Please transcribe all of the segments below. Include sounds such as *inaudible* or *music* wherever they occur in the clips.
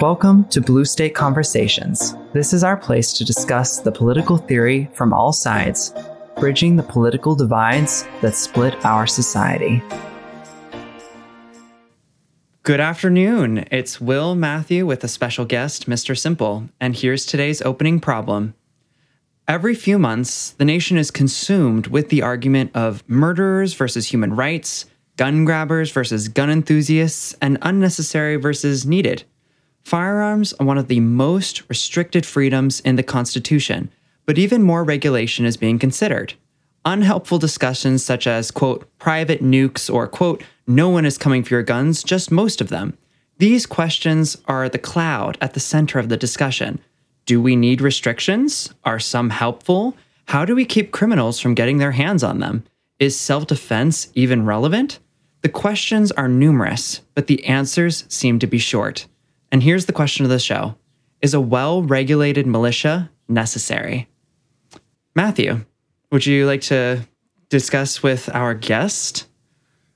Welcome to Blue State Conversations. This is our place to discuss the political theory from all sides, bridging the political divides that split our society. Good afternoon. It's Will Matthew with a special guest, Mr. Simple, and here's today's opening problem. Every few months, the nation is consumed with the argument of murderers versus human rights, gun grabbers versus gun enthusiasts, and unnecessary versus needed. Firearms are one of the most restricted freedoms in the Constitution, but even more regulation is being considered. Unhelpful discussions such as, quote, private nukes or, quote, no one is coming for your guns, just most of them. These questions are the cloud at the center of the discussion. Do we need restrictions? Are some helpful? How do we keep criminals from getting their hands on them? Is self defense even relevant? The questions are numerous, but the answers seem to be short. And here's the question of the show Is a well regulated militia necessary? Matthew, would you like to discuss with our guest?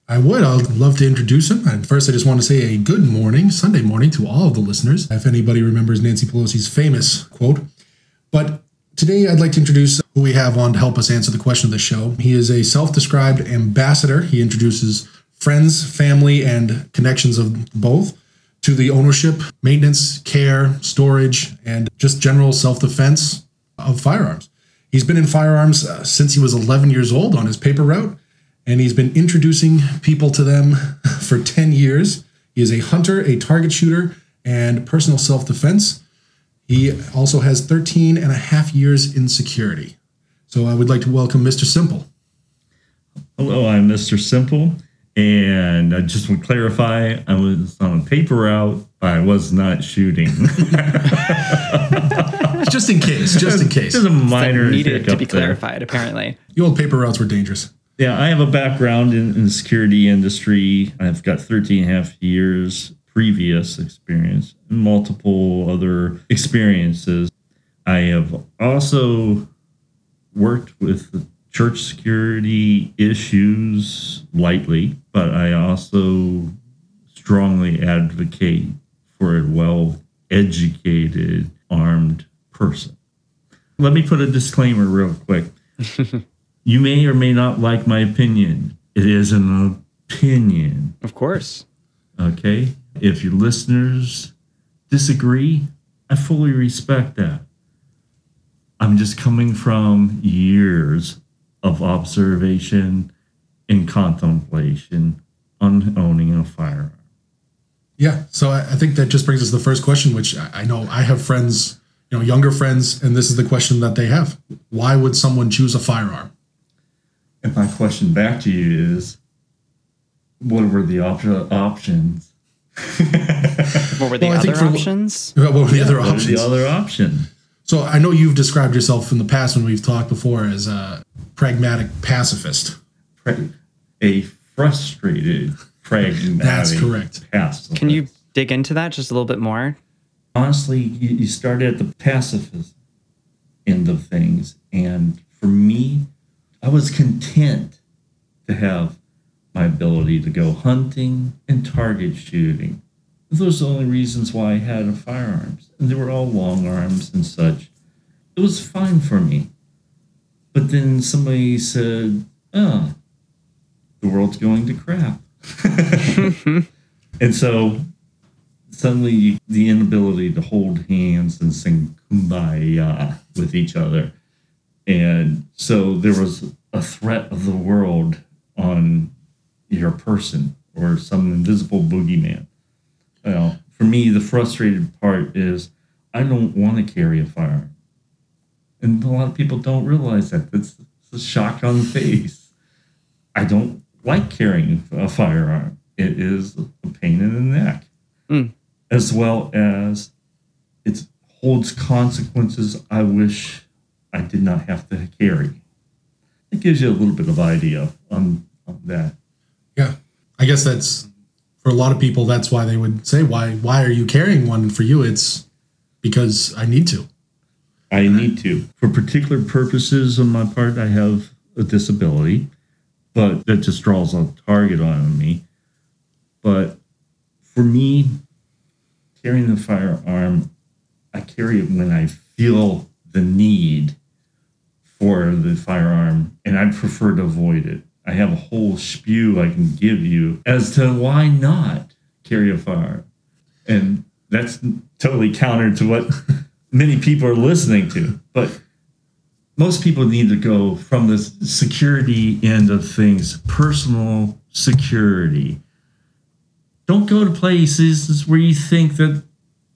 I would. I'd love to introduce him. And first, I just want to say a good morning, Sunday morning, to all of the listeners. If anybody remembers Nancy Pelosi's famous quote. But today, I'd like to introduce who we have on to help us answer the question of the show. He is a self described ambassador. He introduces friends, family, and connections of both to the ownership, maintenance, care, storage, and just general self defense of firearms. He's been in firearms uh, since he was 11 years old on his paper route, and he's been introducing people to them *laughs* for 10 years. He is a hunter, a target shooter, and personal self defense. He also has 13 and a half years in security. So I would like to welcome Mr. Simple. Hello, I'm Mr. Simple. And I just want to clarify, I was on a paper route. I was not shooting. *laughs* just in case, just in case. Just a minor needed to be clarified, there. apparently. The old paper routes were dangerous. Yeah, I have a background in, in the security industry. I've got 13 and a half years previous experience multiple other experiences. I have also worked with church security issues lightly, but I also strongly advocate for a well educated, armed person. Let me put a disclaimer real quick. *laughs* you may or may not like my opinion. It is an opinion. Of course. Okay. If your listeners disagree, I fully respect that. I'm just coming from years of observation and contemplation on owning a firearm. Yeah, so I, think that just brings us to the first question, which I know I have friends, you know, younger friends, and this is the question that they have: Why would someone choose a firearm? And my question back to you is, what were the op- options? *laughs* what were the well, other options? what were the yeah, other what options? the other option? So I know you've described yourself in the past when we've talked before as a pragmatic pacifist. A frustrated pragmatic. That's correct. Pacifist. Can you dig into that just a little bit more? Honestly, you, you started at the pacifist end of things, and for me, I was content to have my ability to go hunting and target shooting. Those are the only reasons why I had a firearms. And they were all long arms and such. It was fine for me. But then somebody said, oh, the world's going to crap. *laughs* and so suddenly the inability to hold hands and sing kumbaya with each other. And so there was a threat of the world on your person or some invisible boogeyman. Well, for me, the frustrated part is I don't want to carry a firearm. And a lot of people don't realize that. That's a shock on the face. I don't like carrying a firearm. It is a pain in the neck, mm. as well as it holds consequences I wish I did not have to carry. It gives you a little bit of idea on, on that. Yeah, I guess that's for a lot of people. That's why they would say, "Why? Why are you carrying one?" And for you, it's because I need to. I need to. For particular purposes on my part, I have a disability, but that just draws a target on me. But for me, carrying the firearm, I carry it when I feel the need for the firearm, and I prefer to avoid it. I have a whole spew I can give you as to why not carry a firearm. And that's totally counter to what many people are listening to. But most people need to go from the security end of things, personal security. Don't go to places where you think that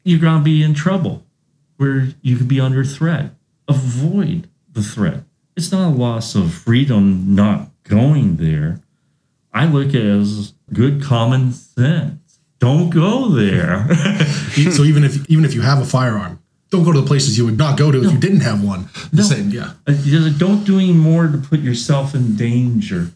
you're going to be in trouble, where you could be under threat. Avoid the threat. It's not a loss of freedom not going there. I look at it as good common sense. Don't go there. *laughs* so even if even if you have a firearm, don't go to the places you would not go to if you didn't have one. The No. same, yeah. Uh, Don't do any more to put yourself in danger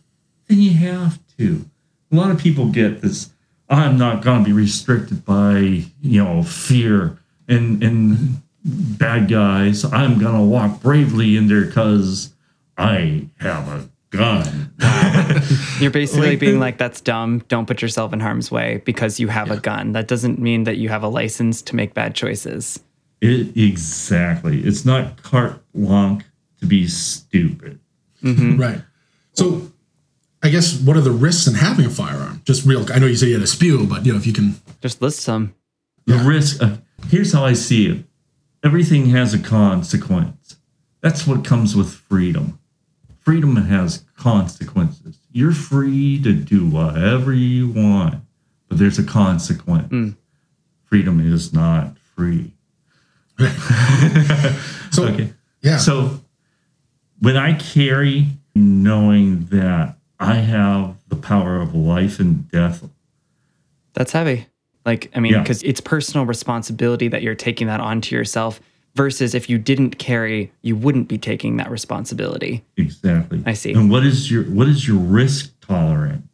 than you have to. A lot of people get this. I'm not going to be restricted by you know fear and and bad guys. I'm going to walk bravely in there because I have a gun. *laughs* You're basically Like being like, that's dumb. Don't put yourself in harm's way because you have a gun. That doesn't mean that you have a license to make bad choices. It, exactly. It's not carte blanche to be stupid. Right. So I guess what are the risks in having a firearm? Just real I know you say you had a spew, but you know, if you can Just list some. The risk. Uh, here's how I see it. Everything has a consequence. That's what comes with freedom. Freedom has consequences. You're free to do whatever you want, but there's a consequence. Freedom is not free. *laughs* so Okay. yeah. So when I carry, knowing that I have the power of life and death, That's heavy. Like, I mean, Yeah. because it's personal responsibility that you're taking that onto yourself versus if you didn't carry, you wouldn't be taking that responsibility. Exactly. I see. And what is your what is your risk tolerance?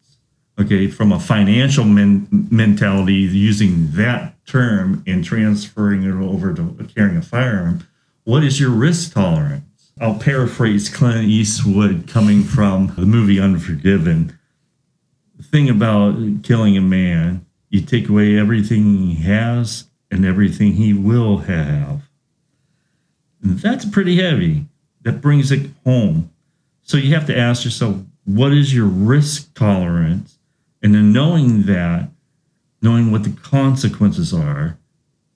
Okay, from a financial men- mentality, using that term and transferring it over to carrying a firearm, what is your risk tolerance? I'll paraphrase Clint Eastwood coming from the movie Unforgiven. The thing about killing a man, you take away everything he has and everything he will have. That's pretty heavy. That brings it home. So you have to ask yourself, what is your risk tolerance? And then knowing that, knowing what the consequences are,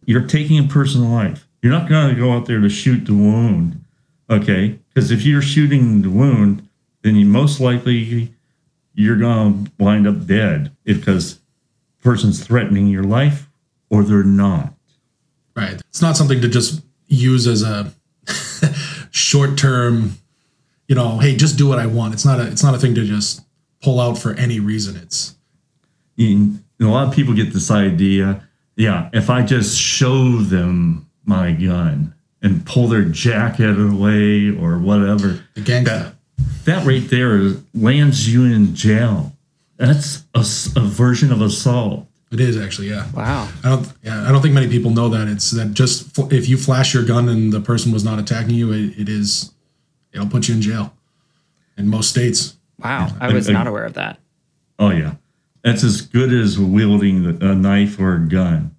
you're taking a person's life. You're not going to go out there to shoot the wound, okay? Because if you're shooting the wound, then you most likely you're going to wind up dead because the person's threatening your life or they're not. Right. It's not something to just use as a *laughs* short term, you know, hey, just do what I want. It's not a it's not a thing to just pull out for any reason. It's you know, a lot of people get this idea yeah if i just show them my gun and pull their jacket away or whatever the gangsta. that, that right there is- lands you in jail that's a version of assault It is actually, yeah. Wow. I don't yeah, I don't think many people know that. It's that just f- if you flash your gun and the person was not attacking you, it, it is it'll put you in jail in most states. Wow. I was I- not aware of that. oh yeah that's as good as wielding a knife or a gun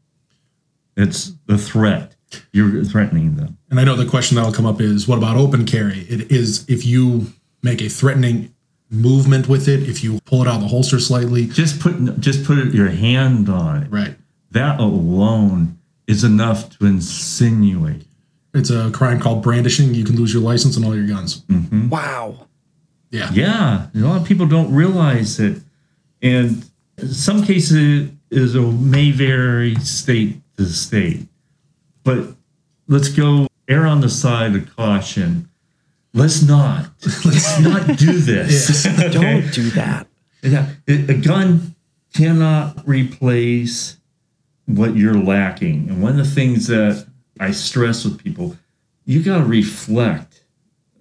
it's the threat you're threatening them And I know the question that'll come up is what about open carry? It is if you make a threatening movement with it, if you pull it out of the holster slightly. just put just put your hand on it Right. that alone is enough to insinuate It's a crime called brandishing. You can lose your license and all your guns. Mm-hmm. Wow. Yeah. Yeah, a lot of people don't realize it, and some cases is a may vary state to state. But let's go err on the side of caution. Let's not. *laughs* Let's not do this. *laughs* Don't do that. Yeah, a gun cannot replace what you're lacking. And one of the things that I stress with people, you got to reflect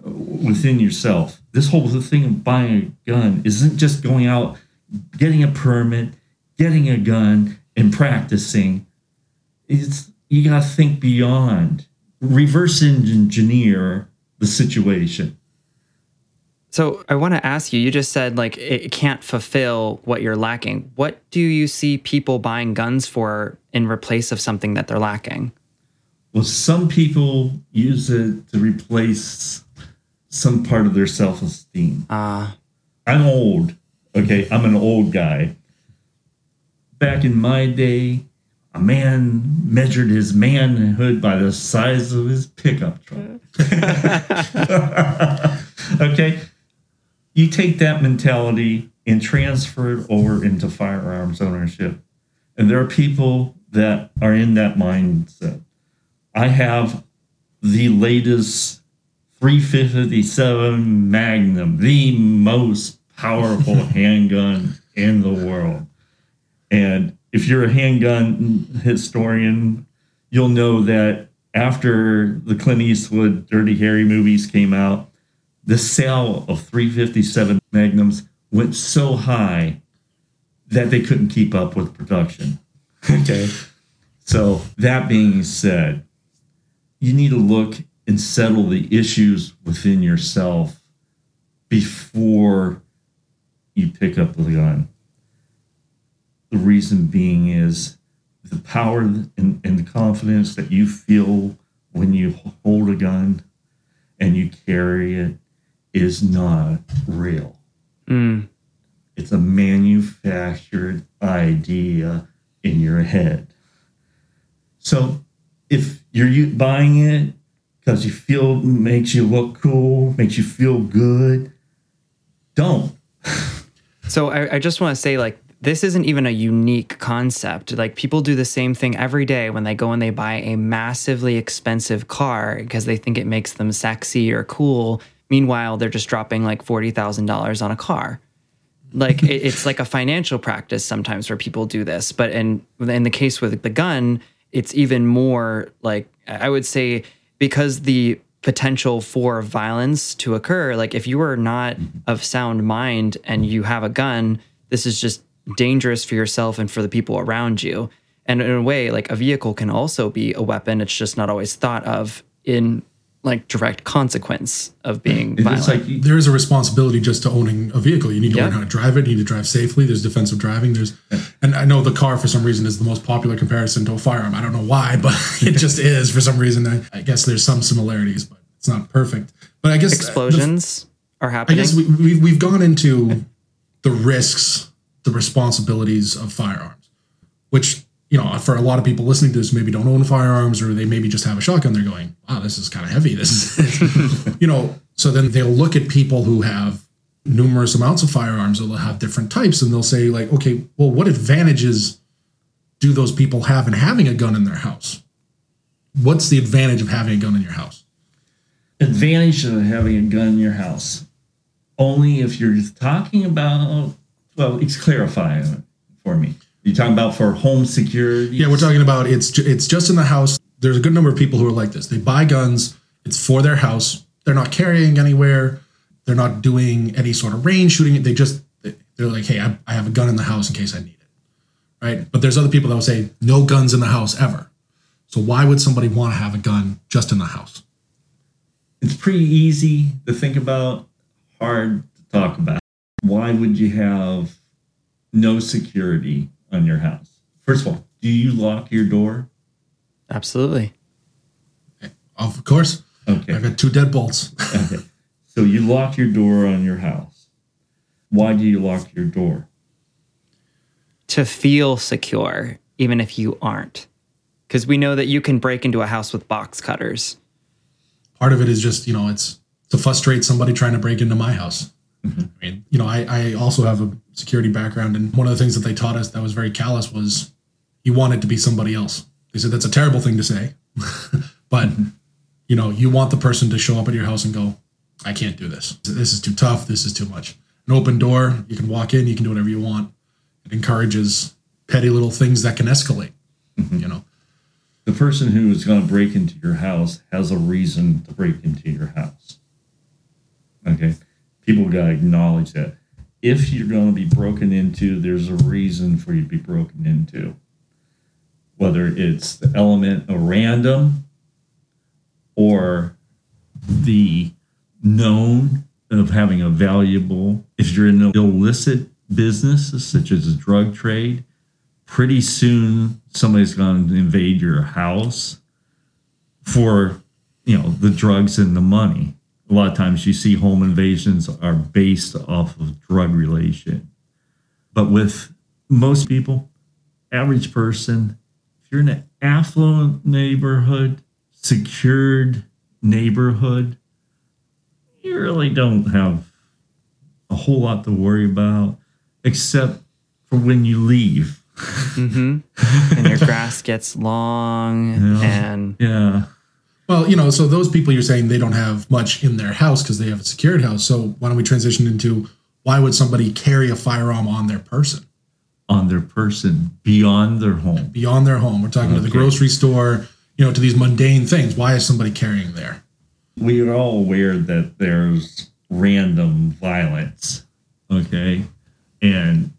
uh, within yourself. This whole thing of buying a gun isn't just going out, getting a permit, getting a gun, and practicing. It's you got to think beyond, reverse engineer the situation. So I want to ask you, you just said like it can't fulfill what you're lacking. What do you see people buying guns for in replace of something that they're lacking? Well, some people use it to replace some part of their self esteem. Uh, I'm old. Okay, I'm an old guy. Back in my day, a man measured his manhood by the size of his pickup truck. *laughs* okay, you take that mentality and transfer it over into firearms ownership. And there are people that are in that mindset. I have the latest 357 Magnum, the most powerful *laughs* handgun in the world. And if you're a handgun historian, you'll know that after the Clint Eastwood Dirty Harry movies came out, the sale of 357 Magnums went so high that they couldn't keep up with production. *laughs* Okay. So, that being said, you need to look and settle the issues within yourself before you pick up the gun. The reason being is the power and, and the confidence that you feel when you hold a gun and you carry it is not real. mm, It's a manufactured idea in your head. So if you're buying it because you feel makes you look cool, makes you feel good, don't. *laughs* So I, I just want to say, like, this isn't even a unique concept. Like, people do the same thing every day when they go and they buy a massively expensive car because they think it makes them sexy or cool. Meanwhile, they're just dropping like $40,000 on a car. Like, it, it's like a financial practice sometimes where people do this. But in, in the case with the gun, it's even more like, I would say, because the potential for violence to occur. Like if you are not of sound mind and you have a gun, this is just dangerous for yourself and for the people around you. And in a way, like a vehicle can also be a weapon. It's just not always thought of in like direct consequence of being It's violent. like you- There is a responsibility just to owning a vehicle. You need to Yeah. learn how to drive it. You need to drive safely. There's defensive driving. There's, and I know the car for some reason is the most popular comparison to a firearm. I don't know why, but *laughs* it just is for some reason. I, I guess there's some similarities, but it's not perfect. But I guess uh, the- explosions are happening. I guess we, we've, we've gone into the risks, the responsibilities of firearms, which, you know, for a lot of people listening to this, maybe don't own firearms or they maybe just have a shotgun. They're going, wow, this is kind of heavy. This is, *laughs* you know, so then they'll look at people who have numerous amounts of firearms or they'll have different types and they'll say, like, okay, well, what advantages do those people have in having a gun in their house? What's the advantage of having a gun in your house? advantage of having a gun in your house only if you're talking about well it's clarifying for me you're talking about for home security Yeah, we're talking about it's it's just in the house. There's a good number of people who are like this. They buy guns. It's for their house. They're not carrying anywhere. They're not doing any sort of range shooting. They just they're like, hey, I, I have a gun in the house in case I need it, right? But there's other people that will say no guns in the house ever. So why would somebody want to have a gun just in the house? it's pretty easy to think about hard to talk about why would you have no security on your house first of all do you lock your door Absolutely. Eh, of course, okay I've got two deadbolts. *laughs* Okay. So you lock your door on your house. Why do you lock your door? To feel secure, even if you aren't. Because we know that you can break into a house with box cutters. part of it is just you know it's to frustrate somebody trying to break into my house Mm-hmm. i mean you know I, I also have a security background and one of the things that they taught us that was very callous was you want it to be somebody else. They said that's a terrible thing to say. *laughs* But mm-hmm. you know you want the person to show up at your house and go i can't do this. This is too tough. This is too much. An open door you can walk in you can do whatever you want. It encourages petty little things that can escalate mm-hmm. you know. The person who is going to break into your house has a reason to break into your house. Okay. People got to acknowledge that. If you're going to be broken into, there's a reason for you to be broken into. Whether it's the element of random or the known of having a valuable, if you're in an illicit business, such as a drug trade, pretty soon somebody's going to invade your house for, you know, the drugs and the money. A lot of times you see home invasions are based off of drug relation. But with most people, average person, if you're in an affluent neighborhood, secured neighborhood, you really don't have a whole lot to worry about, except for when you leave. Mm-hmm. *laughs* and your grass gets long Yeah. and Yeah. Well, you know, so those people you're saying they don't have much in their house because they have a secured house. So why don't we transition into why would somebody carry a firearm on their person On their person beyond their home. beyond their home? We're talking to the grocery store, you know, to these mundane things. Why is somebody carrying there? we are all aware that there's random violence, okay? And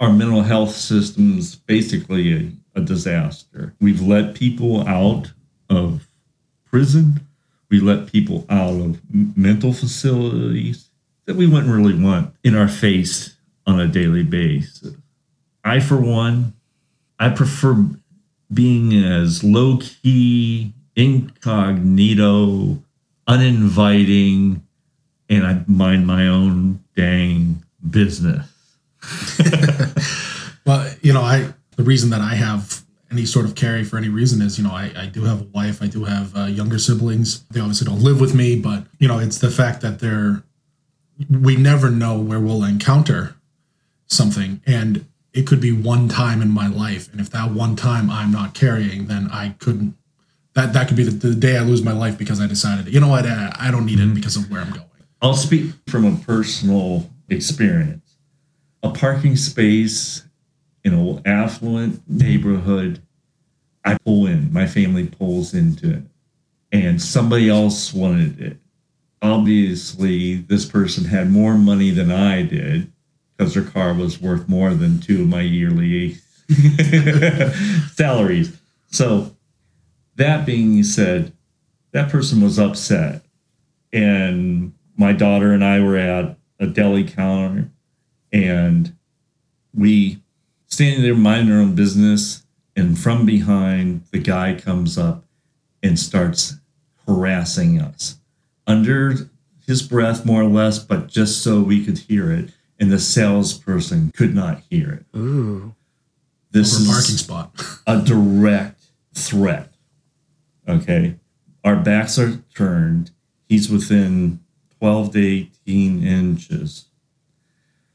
our mental health system's basically a, a disaster. We've let people out of prison, we let people out of mental facilities that we wouldn't really want in our face on a daily basis. I, for one, I prefer being as low key, incognito, uninviting, and I mind my own dang business. *laughs* Well, you know, I the reason that I have any sort of carry for any reason is, you know, I, I do have a wife, I do have uh, younger siblings. They obviously don't live with me, but you know, it's the fact that they're we never know where we'll encounter something, and it could be one time in my life, and if that one time I'm not carrying, then I couldn't. That that could be the, the day I lose my life because I decided, you know what, I, I don't need it because of where I'm going. I'll speak from a personal experience. A parking space in an affluent neighborhood, I pull in, my family pulls into it, and somebody else wanted it. Obviously, this person had more money than I did because their car was worth more than two of my yearly *laughs* salaries. So, that being said, that person was upset and my daughter and I were at a deli counter and we standing there minding their own business and from behind the guy comes up and starts harassing us under his breath more or less but just so we could hear it and the salesperson could not hear it ooh. this Over a is parking spot. *laughs* a direct threat. Okay. Our backs are turned. He's within 12 to 18 inches.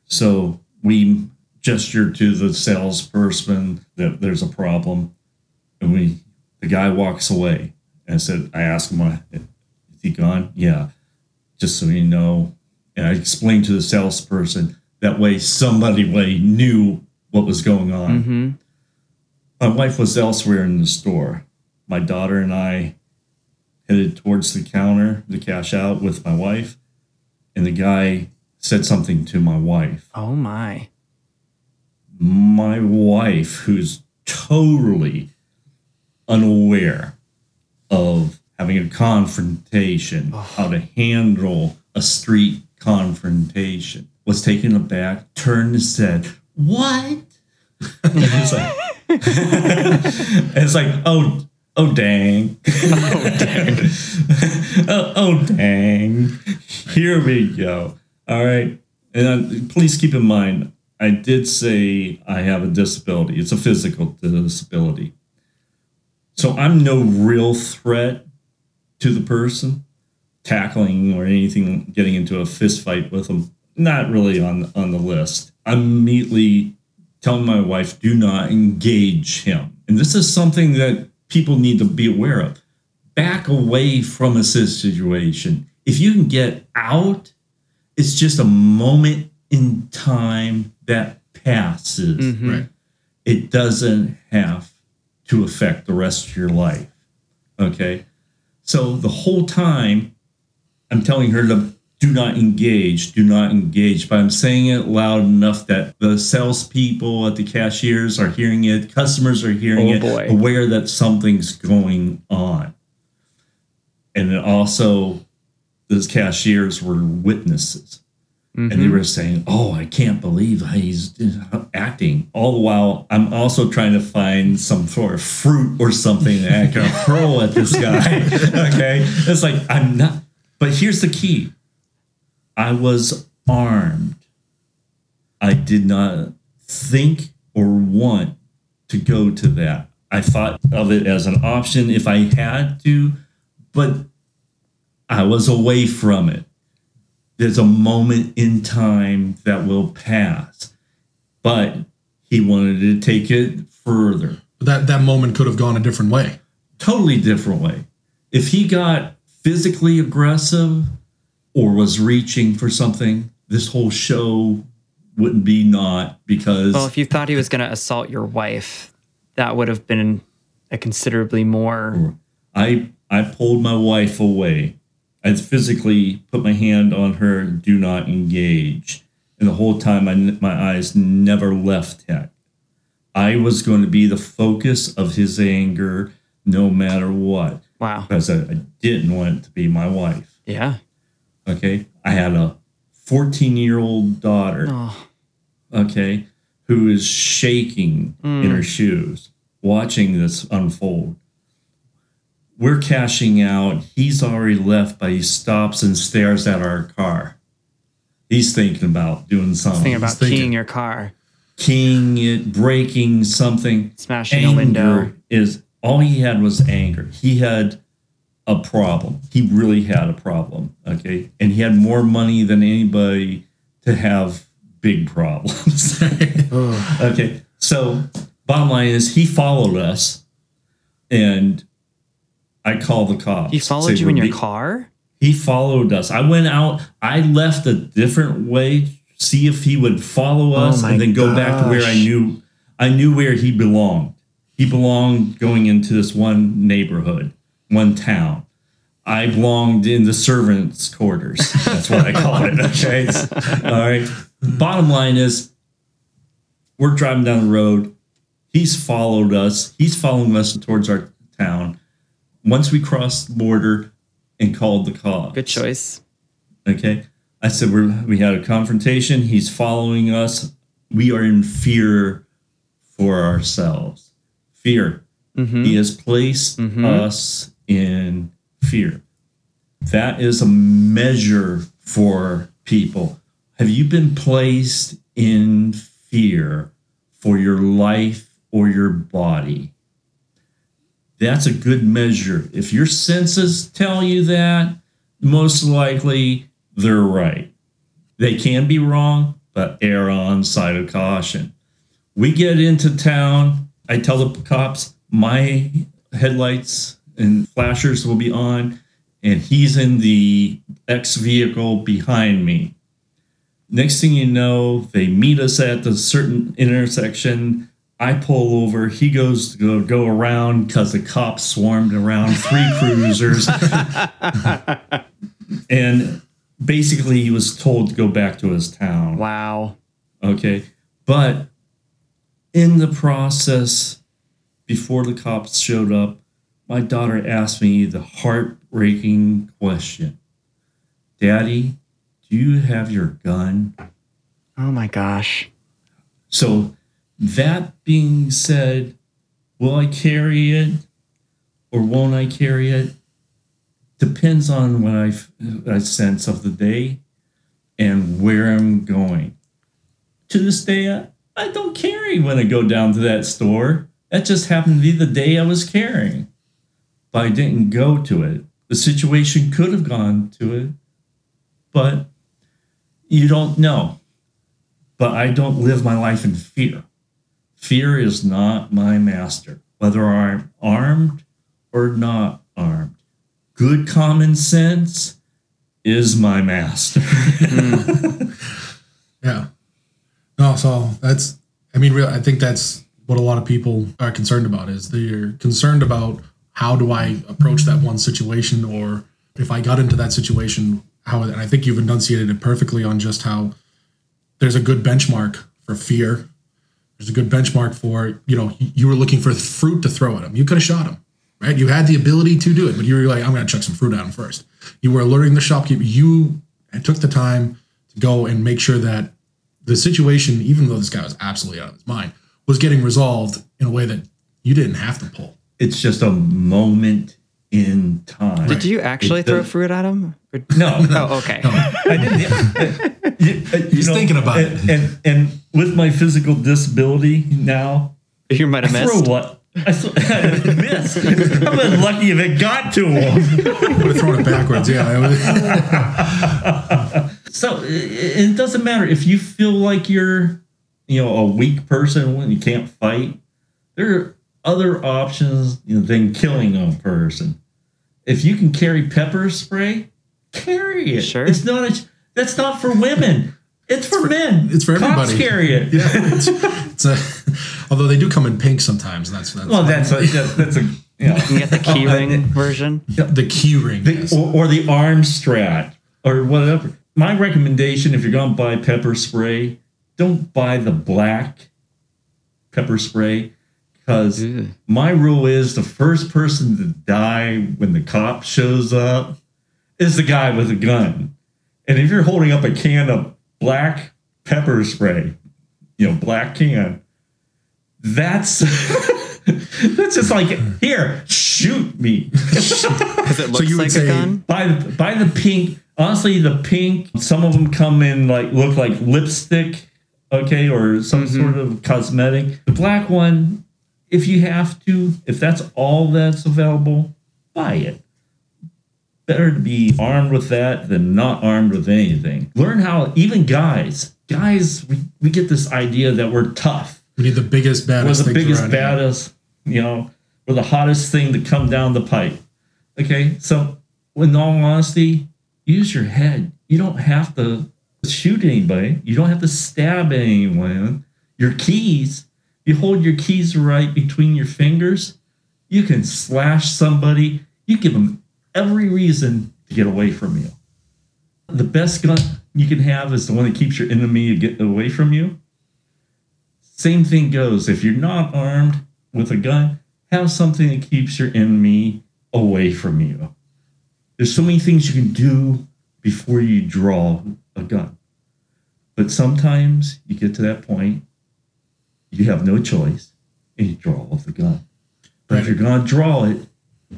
So we gesture to the salesperson that there's a problem. And we the guy walks away. And I said, I asked him, "Uh, is he gone? Yeah. Just so you know. And I explained to the salesperson that way somebody way knew what was going on. Mm-hmm. My wife was elsewhere in the store. My daughter and I headed towards the counter to cash out with my wife, and the guy said something to my wife. Oh my. My wife, who's totally unaware of having a confrontation, how to handle a street confrontation, was taken aback, turned and said, What? *laughs* it's like, *laughs* it's like, oh, oh dang, *laughs* Oh dang. oh, oh dang. Here we go. All right, and uh, please keep in mind, I did say I have a disability. It's a physical disability, so I'm no real threat to the person tackling or anything, getting into a fist fight with them. Not really on on the list. I'm immediately telling my wife, do not engage him. And this is something that people need to be aware of. Back away from a situation. If you can get out, it's just a moment in time that passes. Mhm. Right. It doesn't have to affect the rest of your life. Okay. So the whole time I'm telling her to do not engage, do not engage, but I'm saying it loud enough that the salespeople at the cashiers are hearing it, customers are hearing Oh, it, boy. aware that something's going on. And then also those cashiers were witnesses. And they mm-hmm. were saying, "Oh, I can't believe he's acting." All the while, I'm also trying to find some sort of fruit or something that I can *laughs* hurl at this guy. *laughs* okay, it's like I'm not. But here's the key: I was armed. I did not think or want to go to that. I thought of it as an option if I had to, but I was away from it. There's a moment in time that will pass, but he wanted to take it further, That that moment could have gone a different way. totally different way. If he got physically aggressive or was reaching for something, this whole show wouldn't be not because Well, if you thought he was going to assault your wife, that would have been a considerably more. I I pulled my wife away. I physically put my hand on her, do not engage. And the whole time, I, my eyes never left Tech. I was going to be the focus of his anger no matter what, Wow. because I, I didn't want it to be my wife. Yeah. Okay. I had a 14 year old daughter, Oh, okay, who is shaking in mm. her shoes watching this unfold. We're cashing out. He's already left, but he stops and stares at our car. He's thinking about doing something. thinking about thinking. keying your car, keying it, breaking something. smashing a window. Is all he had was anger. He had a problem. He really had a problem. Okay. And he had more money than anybody to have big problems. *laughs* okay. So bottom line is he followed us and I called the cops. He followed Say, you in your car? he followed us. I went out. I left a different way, see if he would follow oh us, my and then go back to where I knew. I knew where he belonged. He belonged going into this one neighborhood, one town. I belonged in the servants' quarters. That's what I call it. *laughs* Okay. All right. Bottom line is, we're driving down the road. He's followed us. He's following us towards our town. Once we crossed the border and called the cops. Good choice. Okay. I said we're, we had a confrontation. He's following us. We are in fear for ourselves. Fear. Mm-hmm. He has placed mm-hmm. us in fear. That is a measure for people. Have you been placed in fear for your life or your body? That's a good measure. If your senses tell you that, most likely they're right. They can be wrong, but err on side of caution. We get into town. I tell the cops my headlights and flashers will be on, and he's in the X vehicle behind me. Next thing you know, they meet us at the certain intersection. I pull over. He goes to go, go around because the cops swarmed around three *laughs* cruisers. *laughs* and basically, he was told to go back to his town. Wow. Okay. But in the process, before the cops showed up, my daughter asked me the heartbreaking question Daddy, do you have your gun? Oh my gosh. So, that being said, will I carry it or won't I carry it? Depends on what I uh, sense of the day and where I'm going. To this day, I, I don't carry when I go down to that store. That just happened to be the day I was carrying. But I didn't go to it. The situation could have gone to it, but you don't know. But I don't live my life in fear. Fear is not my master, whether I'm armed or not armed. Good common sense is my master. *laughs* Yeah. No, so that's I mean I think that's what a lot of people are concerned about is they're concerned about how do I approach that one situation or if I got into that situation how and I think you've enunciated it perfectly on just how there's a good benchmark for fear. There's a good benchmark for, you know, you were looking for fruit to throw at him. You could have shot him, right? You had the ability to do it, but you were like, I'm going to chuck some fruit at him first. You were alerting the shopkeeper. You took the time to go and make sure that the situation, even though this guy was absolutely out of his mind, was getting resolved in a way that you didn't have to pull. It's just a moment in time. Did you actually It throw fruit at him? Or- No, *laughs* no. Oh, okay. I didn't. *laughs* You- you He's thinking about and, it. And, and with my physical disability now, You might have I throw missed. what? I, throw, *laughs* I missed. I've been lucky if it got to him. Would have thrown it backwards. Yeah. So it, it doesn't matter if you feel like you're, you know, a weak person when you can't fight. There are other options than killing a person. If you can carry pepper spray, carry it. Sure. It's not a. That's not for women. It's for, men. it's for Cops everybody. carry it. *laughs* yeah. It's, it's a, although they do come in pink sometimes. That's that's, Well, that's a, that, that's a. You know, You get the key *laughs* Oh, ring version. the key ring. the, yes. or, or the arm strap or whatever. My recommendation, if you're going to buy pepper spray, don't buy the black pepper spray because Ew. my rule is the first person to die when the cop shows up is the guy with a gun. And if you're holding up a can of black pepper spray, you know, black can, that's *laughs* that's just like here, shoot me. *laughs* Because it looks you would like say- a gun. buy the buy the pink. Honestly, the pink. Some of them come in like look like lipstick, okay, or some Mm-hmm. sort of cosmetic. The black one, if you have to, if that's all that's available, buy it. Better to be armed with that than not armed with anything. Learn how. Even guys, guys, we, we get this idea that we're tough we need the biggest, we're baddest the biggest, baddest, you know, we're the hottest thing to come down the pipe. Okay, so in all honesty, use your head. You don't have to shoot anybody. You don't have to stab anyone. Your keys, you hold your keys right between your fingers. You can slash somebody. You give them every reason to get away from you. The best gun you can have is the one that keeps your enemy get away from you. Same thing goes. If you're not armed with a gun, have something that keeps your enemy away from you. There's so many things you can do before you draw a gun. But sometimes you get to that point, you have no choice, and you draw off the gun. But if you're going to draw it,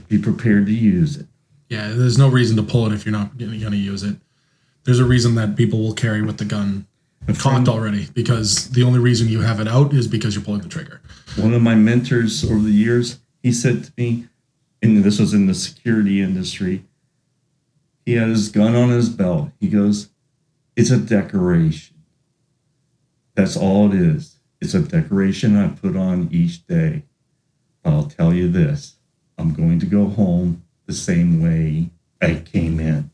be prepared to use it. Yeah, there's no reason to pull it if you're not going to use it. There's a reason that people will carry with the gun cocked already because the only reason you have it out is because you're pulling the trigger. one of my mentors over the years, he said to me, and this was in the security industry, he had his gun on his belt. He goes, It's a decoration. That's all it is. It's a decoration I put on each day. But I'll tell you this I'm going to go home the same way I came in.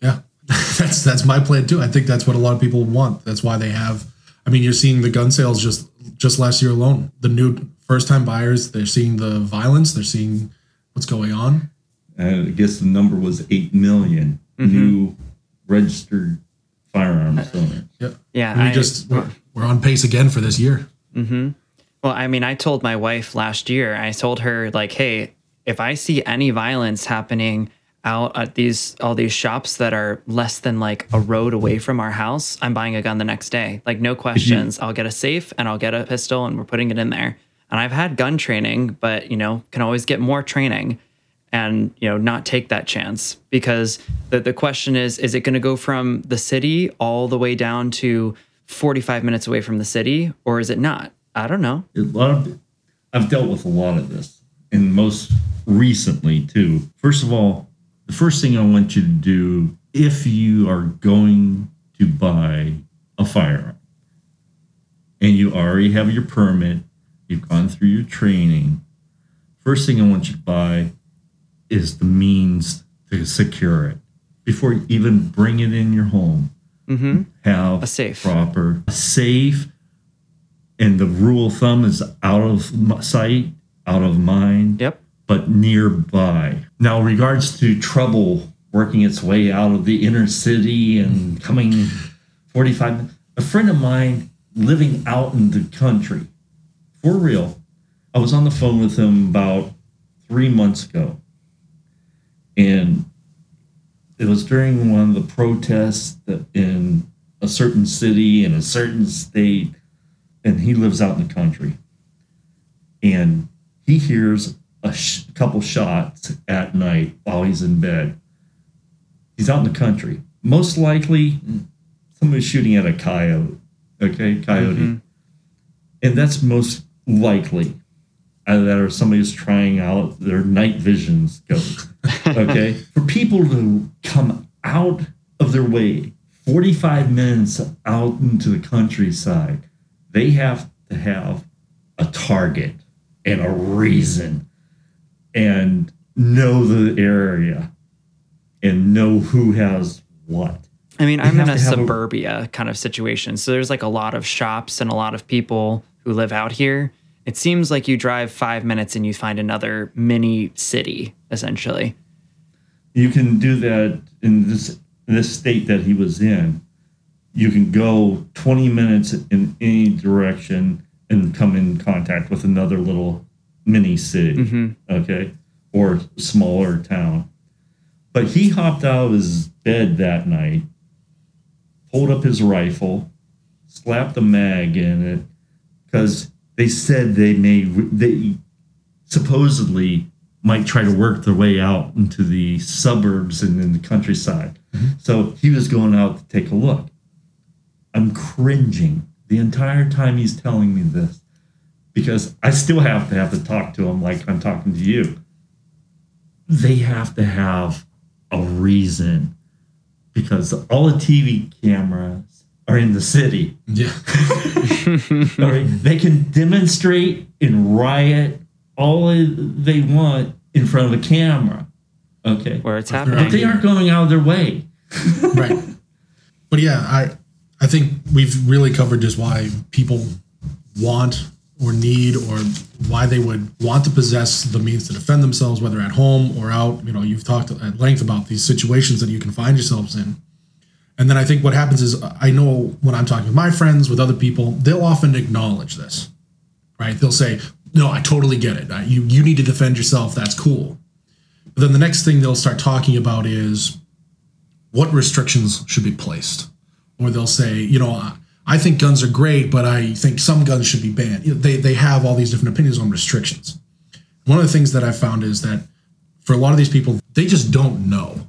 Yeah, *laughs* that's that's my plan too. I think that's what a lot of people want. That's why they have. I mean, you're seeing the gun sales just just last year alone. The new first time buyers, they're seeing the violence. They're seeing what's going on. And I guess the number was 8 million mm-hmm. new registered firearms owners. Yep. Yeah, we I- just we're, we're on pace again for this year. Mm-hmm. Well, I mean, I told my wife last year, I told her, like, hey, if I see any violence happening out at these all these shops that are less than like a road away from our house, I'm buying a gun the next day. Like, no questions. I'll get a safe and I'll get a pistol and we're putting it in there. And I've had gun training, but you know, can always get more training and you know not take that chance because the, the question is is it going to go from the city all the way down to 45 minutes away from the city or is it not i don't know a lot of I've dealt with a lot of this, and most recently too. First of all, the first thing I want you to do if you are going to buy a firearm and you already have your permit, you've gone through your training, first thing I want you to buy is the means to secure it before you even bring it in your home. Mm-hmm. Have A safe. proper a safe and the rule of thumb is out of sight, out of mind, yep but nearby. Now, regards to trouble working its way out of the inner city and coming 45 minutes, a friend of mine living out in the country, for real, I was on the phone with him about three months ago. And It was during one of the protests that in a certain city in a certain state, and he lives out in the country. And he hears a sh- couple shots at night while he's in bed. He's out in the country. Most likely, somebody's shooting at a coyote. Okay, coyote. And that's most likely uh, that or somebody's trying out their night vision scope. Okay, *laughs* for people to come out of their way, forty-five minutes out into the countryside, they have to have a target and a reason, and know the area, and know who has what. I mean, They I'm in a have a- suburbia kind of situation. So there's like a lot of shops and a lot of people who live out here. It seems like you drive five minutes and you find another mini city, essentially. you can do that in this this state that he was in. You can go 20 minutes in any direction and come in contact with another little mini city, mm-hmm. okay, or smaller town. But he hopped out of his bed that night, pulled up his rifle, slapped a mag in it, because they said they may they supposedly might try to work their way out into the suburbs and in the countryside. Mm-hmm. So he was going out to take a look. I'm cringing the entire time he's telling me this because I still have to have to talk to him like I'm talking to you. They have to have a reason because all the TV cameras are in the city. Yeah. *laughs* Right, they can demonstrate and riot all they want in front of a camera. Okay. Where it's But But happening. they aren't going out of their way. *laughs* right. But yeah, I I think we've really covered just why people want or need or why they would want to possess the means to defend themselves, whether at home or out. You know, you've talked at length about these situations that you can find yourselves in. And then I think what happens is I know when I'm talking with my friends, with other people, they'll often acknowledge this, right? They'll say, "No, I totally get it. You you need to defend yourself. That's cool." But then the next thing they'll start talking about is what restrictions should be placed. Or they'll say, you know, I- I think guns are great, but I think some guns should be banned. You know, they, they have all these different opinions on restrictions. One of the things that I've found is that for a lot of these people, they just don't know.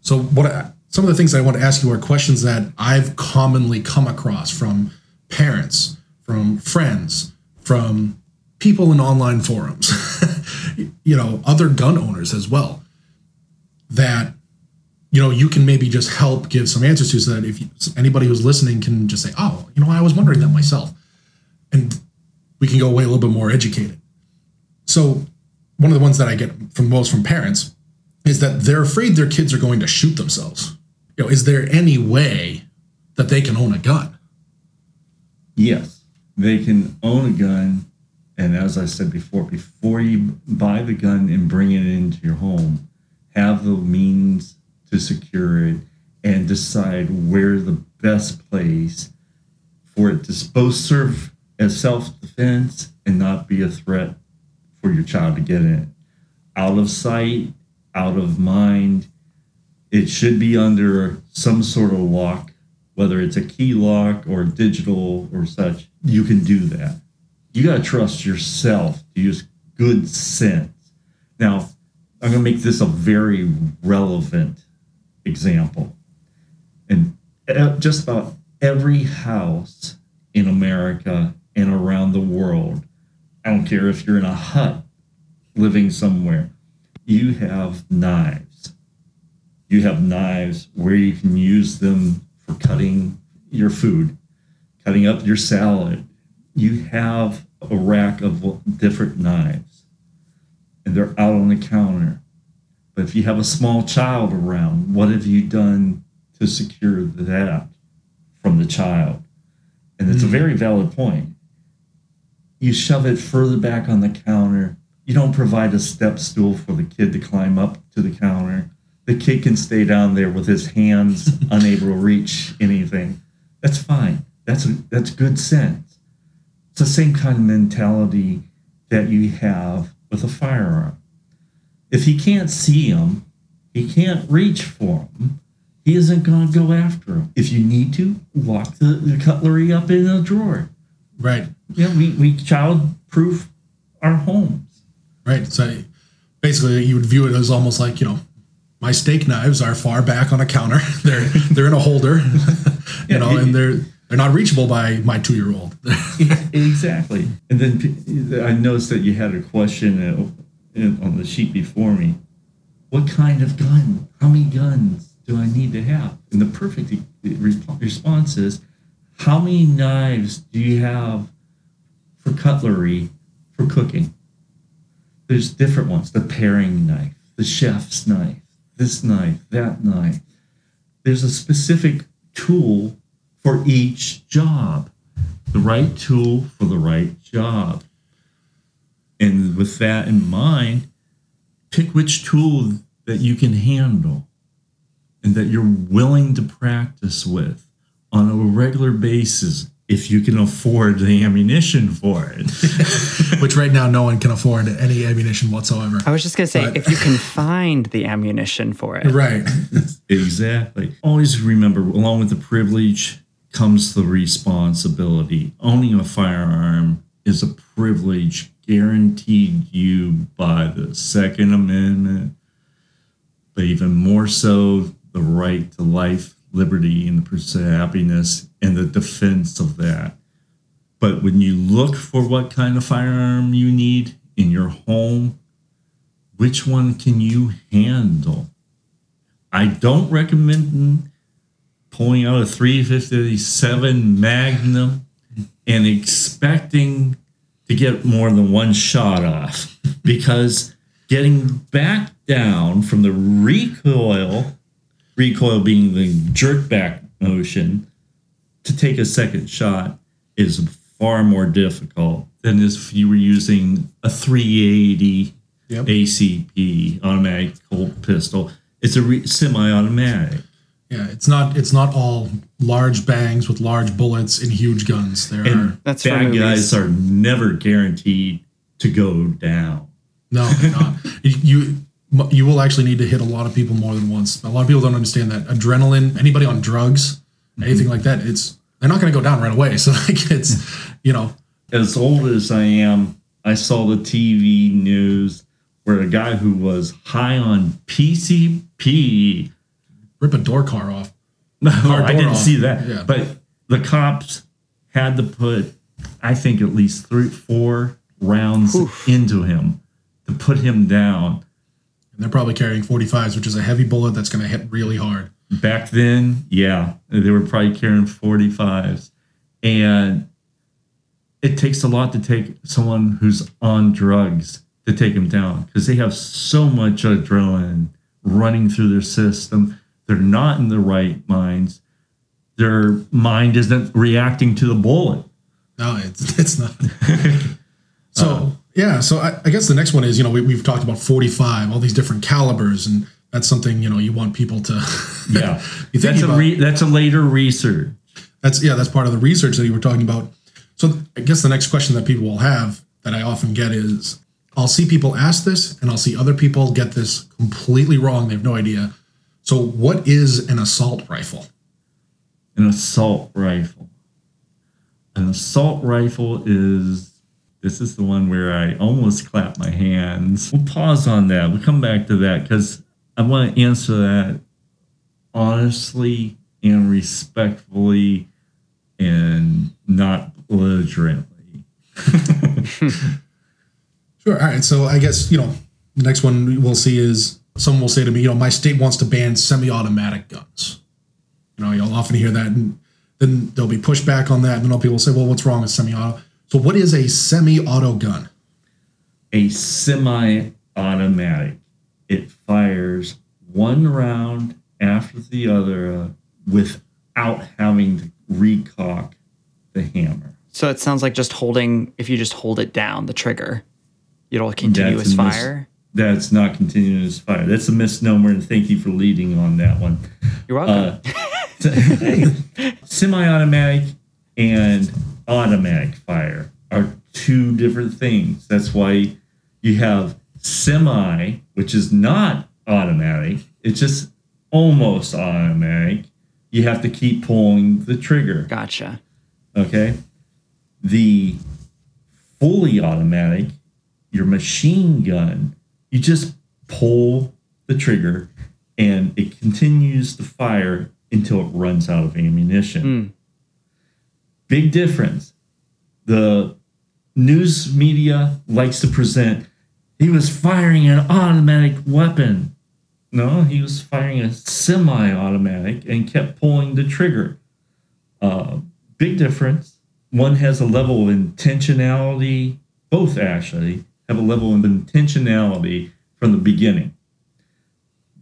So what I, some of the things I want to ask you are questions that I've commonly come across from parents, from friends, from people in online forums, *laughs* you know, other gun owners as well. That you know you can maybe just help give some answers to, so that if you, anybody who's listening can just say, "Oh, you know, I was wondering that myself," and we can go away a little bit more educated. So one of the ones that I get from most from parents is that they're afraid their kids are going to shoot themselves. You know, is there any way that they can own a gun? Yes, they can own a gun. And as I said before, before you buy the gun and bring it into your home, have the means to secure it and decide where the best place for it to both serve as self defense and not be a threat for your child to get in it. Out of sight, out of mind. It should be under some sort of lock, whether it's a key lock or digital or such. You can do that. You got to trust yourself to use good sense. Now, I'm going to make this a very relevant example. And e- just about every house in America and around the world, I don't care if you're in a hut living somewhere, you have knives. You have knives where you can use them for cutting your food, cutting up your salad. You have a rack of different knives, and they're out on the counter. But if you have a small child around, what have you done to secure that from the child? And it's a hmm. very valid point. You shove it further back on the counter. You don't provide a step stool for the kid to climb up to the counter. The kid can stay down there with his hands *laughs* unable to reach anything. That's fine. That's that's good sense. It's the same kind of mentality that you have with a firearm. If he can't see them he can't reach for them, he isn't going to go after them. If you need to, lock the, the cutlery up in a drawer. Right. Yeah, we, we child proof our homes. Right. So basically, you would view it as almost like you know, my steak knives are far back on a counter. *laughs* they're they're in a holder, *laughs* you Yeah, know, and they're they're not reachable by my two year old. *laughs* exactly. And then I noticed that you had a question uh, on the sheet before me. What kind of gun? How many guns do I need to have? And the perfect response is, how many knives do you have for cutlery for cooking? There's different ones. The paring knife, the chef's knife, this knife, that knife. There's a specific tool for each job. The right tool for the right job. And with that in mind, pick which tool that you can handle and that you're willing to practice with on a regular basis if you can afford the ammunition for it. *laughs* *laughs* Which right now, no one can afford any ammunition whatsoever. I was just going to say, But- if you can find the ammunition for it. Right. Exactly. Always remember, along with the privilege comes the responsibility. Owning a firearm is a privilege guaranteed you by the Second Amendment, but even more so, the right to life, liberty, and the pursuit of happiness and the defense of that. But when you look for what kind of firearm you need in your home, which one can you handle? I don't recommend pulling out a 357 Magnum and expecting to get more than one shot off *laughs* because getting back down from the recoil, recoil being the jerk back motion, to take a second shot is far more difficult than if you were using a 380 Yep. ACP automatic Colt pistol. It's a re- semi-automatic. Yeah. It's not. It's not all large bangs with large bullets and huge guns. There are And That's for bad movies. guys are never guaranteed to go down. no. not. you. You will actually need to hit a lot of people more than once. A lot of people don't understand that adrenaline. Anybody on drugs, mm-hmm. anything like that, it's they're not going to go down right away. *laughs* So like it's, you know, As old as I am, I saw the TV news where a guy who was high on PCP rip a door car off. No, Car I didn't off. see that. Yeah. But the cops had to put, I think, at least three, four rounds into him to put him down. And they're probably carrying 45s, which is a heavy bullet that's going to hit really hard. Back then, yeah, they were probably carrying 45s. And it takes a lot to take someone who's on drugs to take them down because they have so much adrenaline running through their system. They're not in the right minds. Their mind isn't reacting to the bullet. No, it's *laughs* it's not. *laughs* so uh, yeah, so I, I guess the next one is you know we, we've talked about 45, all these different calibers, and that's something you know you want people to. *laughs* Yeah, that's a re- that's a later research. That's yeah, that's part of the research that you were talking about. So I guess the next question that people will have that I often get is I'll see people ask this and I'll see other people get this completely wrong. They have no idea. So what is an assault rifle? An assault rifle. An assault rifle is this is the one where I almost clap my hands. We'll pause on that. We'll come back to that because I want to answer that honestly and respectfully and not belligerently. *laughs* Sure. All right. So I guess, you know, the next one we'll see is someone will say to me, you know, my state wants to ban semi automatic guns. You know, you'll often hear that. And then there'll be pushback on that. And then all people will say, well, what's wrong with semi auto? So, what is a semi auto gun? a semi-automatic. It fires one round after the other uh, without having to recock the hammer. So it sounds like just holding, if you just hold it down, the trigger, it'll continuous a mis- fire. That's not continuing continuous fire. That's a misnomer, and thank you for leading on that one. You're welcome. Uh, *laughs* semi-automatic and automatic fire are two different things. That's why you have semi, which is not automatic, It's just almost automatic. You have to keep pulling the trigger. Gotcha. Okay. The fully automatic, your machine gun, you just pull the trigger and it continues to fire until it runs out of ammunition. Hmm. Big difference. The news media likes to present he was firing an automatic weapon. No, he was firing a semi automatic and kept pulling the trigger. Uh, big difference. One has a level of intentionality, both actually have a level of intentionality from the beginning.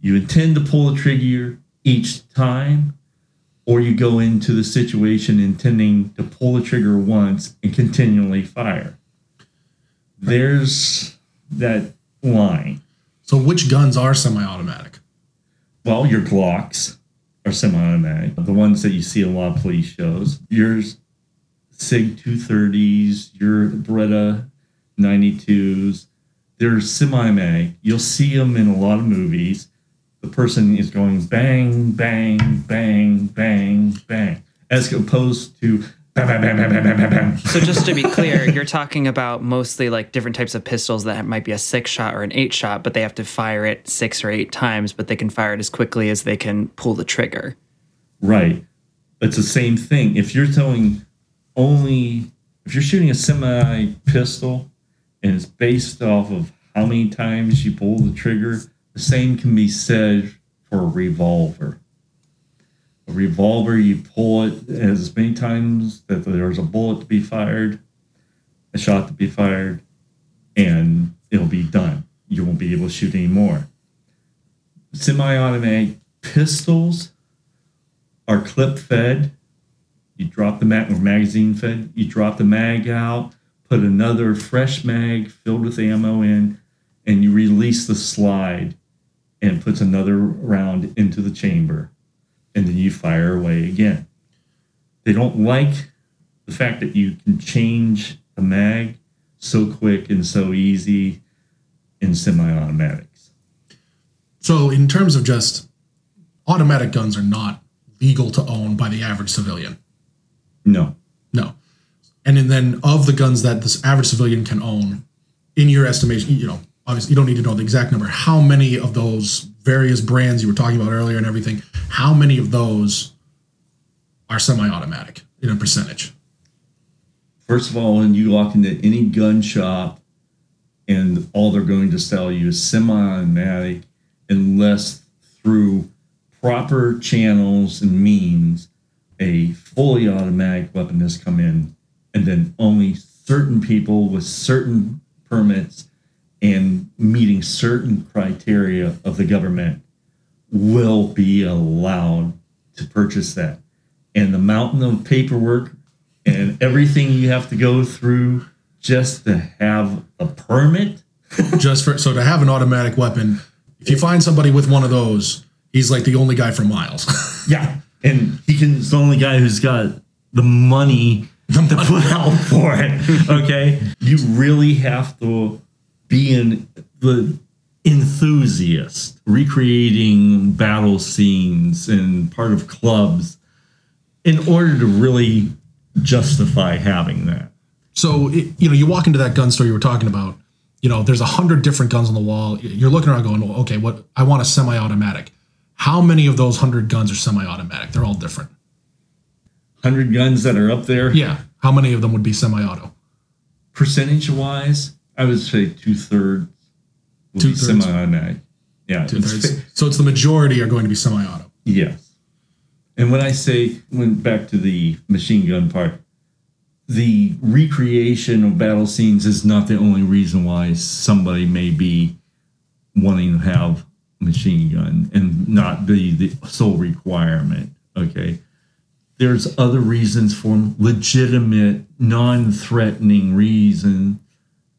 You intend to pull the trigger each time, or you go into the situation intending to pull the trigger once and continually fire. There's that line. So which guns are semi-automatic? Well, your Glocks are semi-automatic. The ones that you see in a lot of police shows. Your Sig 230s, your Beretta 92s, they're semi-automatic. You'll see them in a lot of movies. The person is going bang, bang, bang, bang, bang, as opposed to bam, bam, bam, bam, bam, bam, bam, bam. So just to be *laughs* clear, you're talking about mostly like different types of pistols that might be a six shot or an eight shot, but they have to fire it six or eight times, but they can fire it as quickly as they can pull the trigger. Right. It's the same thing. If you're telling only, if you're shooting a semi pistol and it's based off of how many times you pull the trigger, the same can be said for a revolver. A revolver, you pull it as many times that there's a bullet to be fired, a shot to be fired, and it'll be done. You won't be able to shoot anymore. Semi automatic pistols are clip fed. You drop the mag or magazine fed. You drop the mag out, put another fresh mag filled with ammo in, and you release the slide and puts another round into the chamber. And then you fire away again. They don't like the fact that you can change a mag so quick and so easy in semi-automatics. So in terms of just automatic guns are not legal to own by the average civilian. No. No. And then of the guns that this average civilian can own, in your estimation, you know, obviously you don't need to know the exact number. How many of those various brands you were talking about earlier and everything, how many of those are semi-automatic in a percentage? First of all, when you walk into any gun shop and all they're going to sell you is semi-automatic unless through proper channels and means a fully automatic weapon has come in and then only certain people with certain permits and meeting certain criteria of the government will be allowed to purchase that and the mountain of paperwork and everything you have to go through just to have a permit *laughs* Just for so to have an automatic weapon, if you find somebody with one of those, he's like the only guy for miles. *laughs* Yeah, and he can. He's the only guy who's got the money to put out for it. Okay, you really have to be in the enthusiast, recreating battle scenes and part of clubs, in order to really justify having that. So it, you know, you walk into that gun store you were talking about. You know, there's a hundred different guns on the wall. You're looking around, going, "Okay, what? I want a semi-automatic." How many of those hundred guns are semi-automatic? They're all different. Hundred guns that are up there. Yeah. How many of them would be semi-auto? percentage wise, I would say two thirds will be Two-thirds. semi-automatic. Yeah, Two thirds. fa- So it's the majority are going to be semi-auto. yes. And when I say when back to the machine gun part, the recreation of battle scenes is not the only reason why somebody may be wanting to have a machine gun and not be the sole requirement. Okay. There's other reasons for 'em, legitimate, non-threatening reason.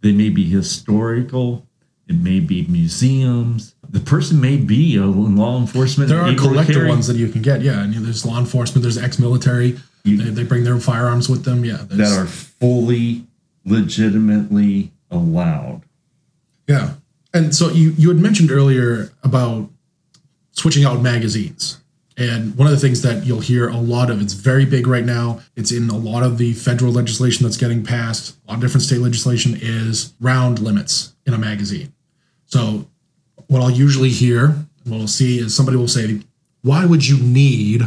They may be historical. It may be museums. The person may be a law enforcement. There are collector ones that you can get. Yeah, and there's law enforcement. There's ex-military. You- they, they bring their firearms with them. Yeah. that are fully, legitimately allowed. Yeah. And so you you had mentioned earlier about switching out magazines. And one of the things that you'll hear a lot of, it's very big right now. It's in a lot of the federal legislation that's getting passed, a lot of different state legislation is round limits in a magazine. So, what I'll usually hear, what we'll see is somebody will say, Why would you need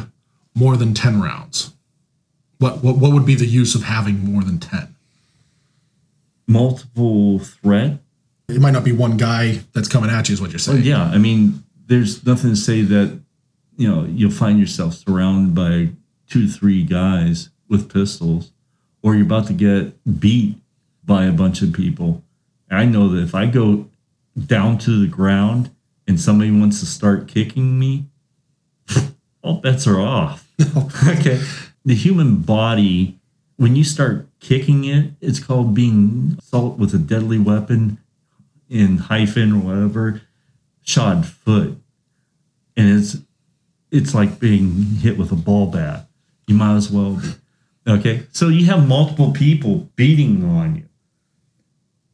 more than 10 rounds? What, what, what would be the use of having more than 10? Multiple threat. It might not be one guy that's coming at you, is what you're saying. Yeah, I mean, there's nothing to say that you know you'll find yourself surrounded by two, three guys with pistols, or you're about to get beat by a bunch of people. I know that if I go down to the ground and somebody wants to start kicking me, *laughs* all bets are off. *laughs* okay. The human body, when you start kicking it, it's called being assault with a deadly weapon in hyphen or whatever, shod foot. And it's it's like being hit with a ball bat. You might as well be. Okay. So you have multiple people beating on you.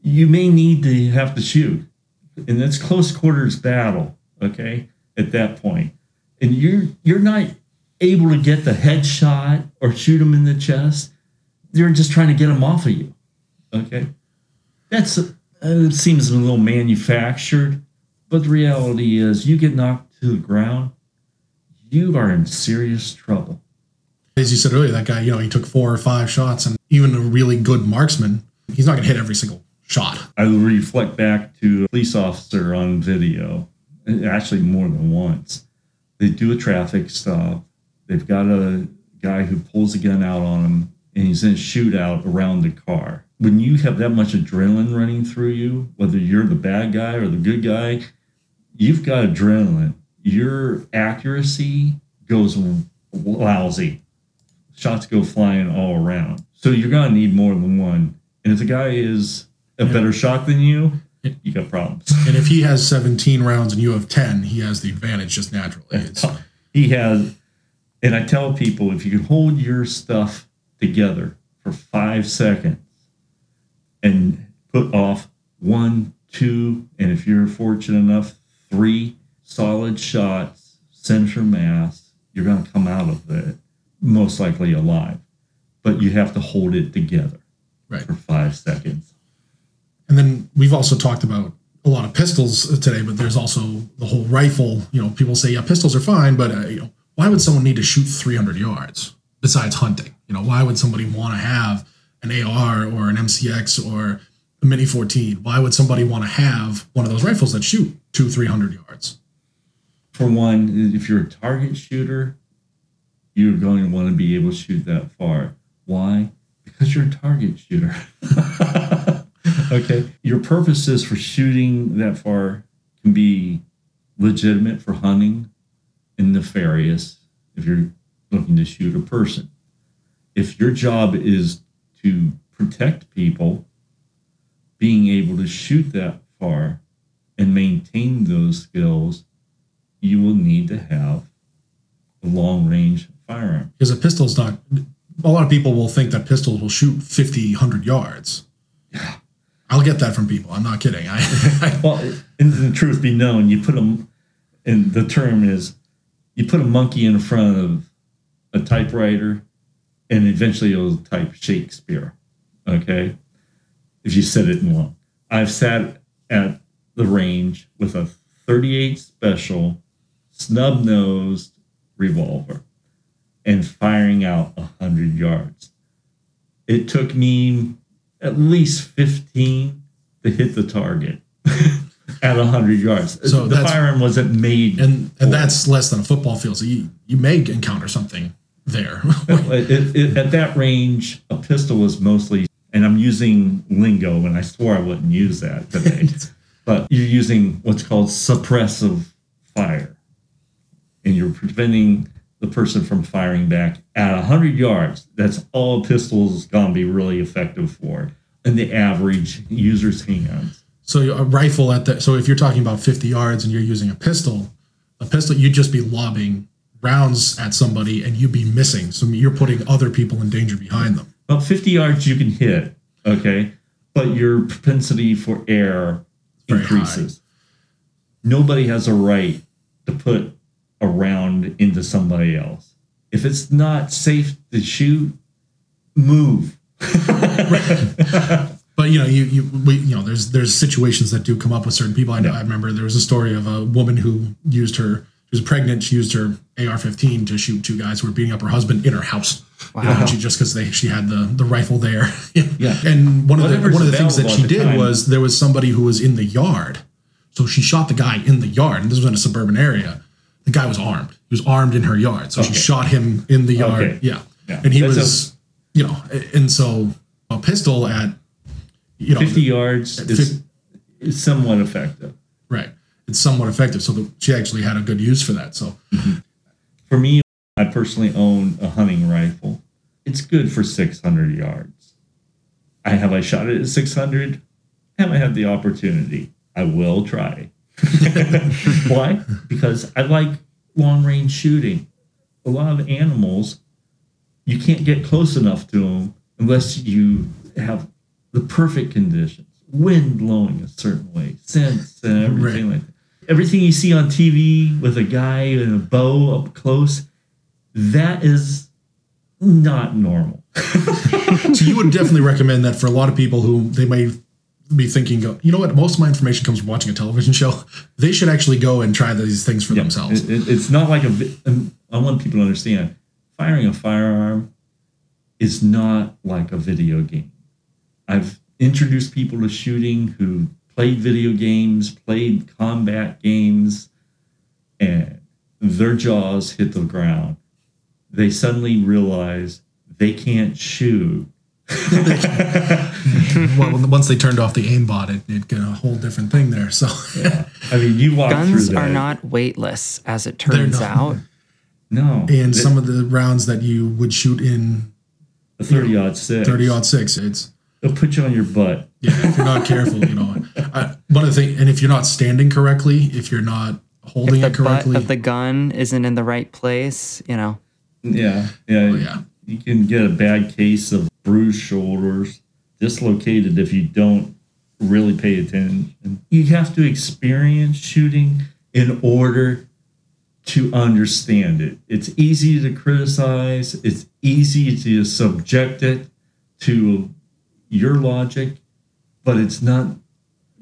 You may need to have to shoot. And that's close quarters battle. Okay. At that point. And you're you're not able to get the headshot or shoot them in the chest. They're just trying to get them off of you. Okay. That's uh, it seems a little manufactured, but the reality is you get knocked to the ground, you are in serious trouble. As you said earlier, that guy, you know, he took four or five shots, and even a really good marksman, he's not going to hit every single shot. I reflect back to a police officer on video, eh, actually more than once. They do a traffic stop. They've got a guy who pulls a gun out on him, and he's in a shootout around the car. When you have that much adrenaline running through you, whether you're the bad guy or the good guy, you've got adrenaline. Your accuracy goes lousy. Shots go flying all around. So you're going to need more than one. And if the guy is a better shot than you, you got problems. And if he has 17 rounds and you have 10, he has the advantage just naturally. It's, *laughs* he has, and I tell people if you can hold your stuff together for five seconds and put off one, two, and if you're fortunate enough, three solid shots, center mass, you're going to come out of it most likely alive. But you have to hold it together right. for five seconds. And then we've also talked about a lot of pistols today, but there's also the whole rifle. You know, people say, yeah, pistols are fine, but uh, you know, why would someone need to shoot 300 yards besides hunting? You know, why would somebody want to have an AR or an MCX or a Mini 14? Why would somebody want to have one of those rifles that shoot two, 300 yards? For one, if you're a target shooter, you're going to want to be able to shoot that far. Why? Because you're a target shooter. *laughs* okay. Your purposes for shooting that far can be legitimate for hunting and nefarious if you're looking to shoot a person. If your job is to protect people, being able to shoot that far and maintain those skills, you will need to have a long range firearm. Because a pistol's not, a lot of people will think that pistols will shoot 50, 100 yards. Yeah. I'll get that from people. I'm not kidding. I, I *laughs* well, and the truth be known, you put them, and the term is, you put a monkey in front of a typewriter, and eventually it'll type Shakespeare. Okay, if you set it in long. I've sat at the range with a 38 special, snub nosed revolver, and firing out hundred yards. It took me at least 15 to hit the target *laughs* at 100 yards. So the firearm wasn't made. and and that's less than a football field. So you, you may encounter something there. *laughs* It- it- at that range, a pistol was mostly, and I'm using lingo, and I swore I wouldn't use that today, *laughs* but you're using what's called suppressive fire. And you're preventing the person from firing back at 100 yards. That's all pistol's going to be really effective for in the average user's hands. so a rifle at the so if you're talking about 50 yards and you're using a pistol, a pistol you'd just be lobbing rounds at somebody and you'd be missing. So you're putting other people in danger behind them. About 50 yards you can hit, okay? But your propensity for error Very increases. Nobody has a right to put around into somebody else. If it's not safe to shoot, move. *laughs* But you know, you you we, you know, there's there's situations that do come up with certain people. I know. I remember there was a story of a woman who used her. She was pregnant. She used her AR-15 to shoot two guys who were beating up her husband in her house. You know, she just because they she had the the rifle there. *laughs* Yeah. And one of the one of the things that she did time. was there was somebody who was in the yard, so she shot the guy in the yard. And this was in a suburban area. The guy was armed. He was armed in her yard, so she shot him in the yard. Okay. Yeah. Yeah. and he was, you know, and so a pistol at, you know, 50 yards is, is somewhat effective. Right. It's somewhat effective. So the, she actually had a good use for that. So mm-hmm. For me, I personally own a hunting rifle. It's good for 600 yards. I have I shot it at 600? Have I had the opportunity. I will try. *laughs* Why? Because I like long range shooting. A lot of animals, you can't get close enough to them unless you have the perfect conditions, wind blowing a certain way, scents, and everything like that. Everything you see on TV with a guy and a bow up close, that is not normal. *laughs* so you would definitely recommend that for a lot of people who they may be thinking, you know what, most of my information comes from watching a television show. They should actually go and try these things for themselves. It- it- it's not like a. um, I want people to understand firing a firearm is not like a video game. I've introduced people to shooting who played video games, played combat games, and their jaws hit the ground. They suddenly realize they can't shoot. *laughs* well, once they turned off the aimbot, it, it got a whole different thing there. So I mean, you walk Guns through that. are not weightless, as it turns out. no. and Th- some of the rounds that you would shoot in a thirty aught six. 30 aught six, it's It'll put you on your butt. yeah, if you're not careful, you know. I, one of the things, and if you're not standing correctly, if you're not holding The it butt correctly, of the gun isn't in the right place, you know. Yeah, yeah, Oh, yeah. You can get a bad case of bruised shoulders, dislocated if you don't really pay attention. You have to experience shooting in order to understand it. It's easy to criticize. It's easy to subject it to your logic, but it's not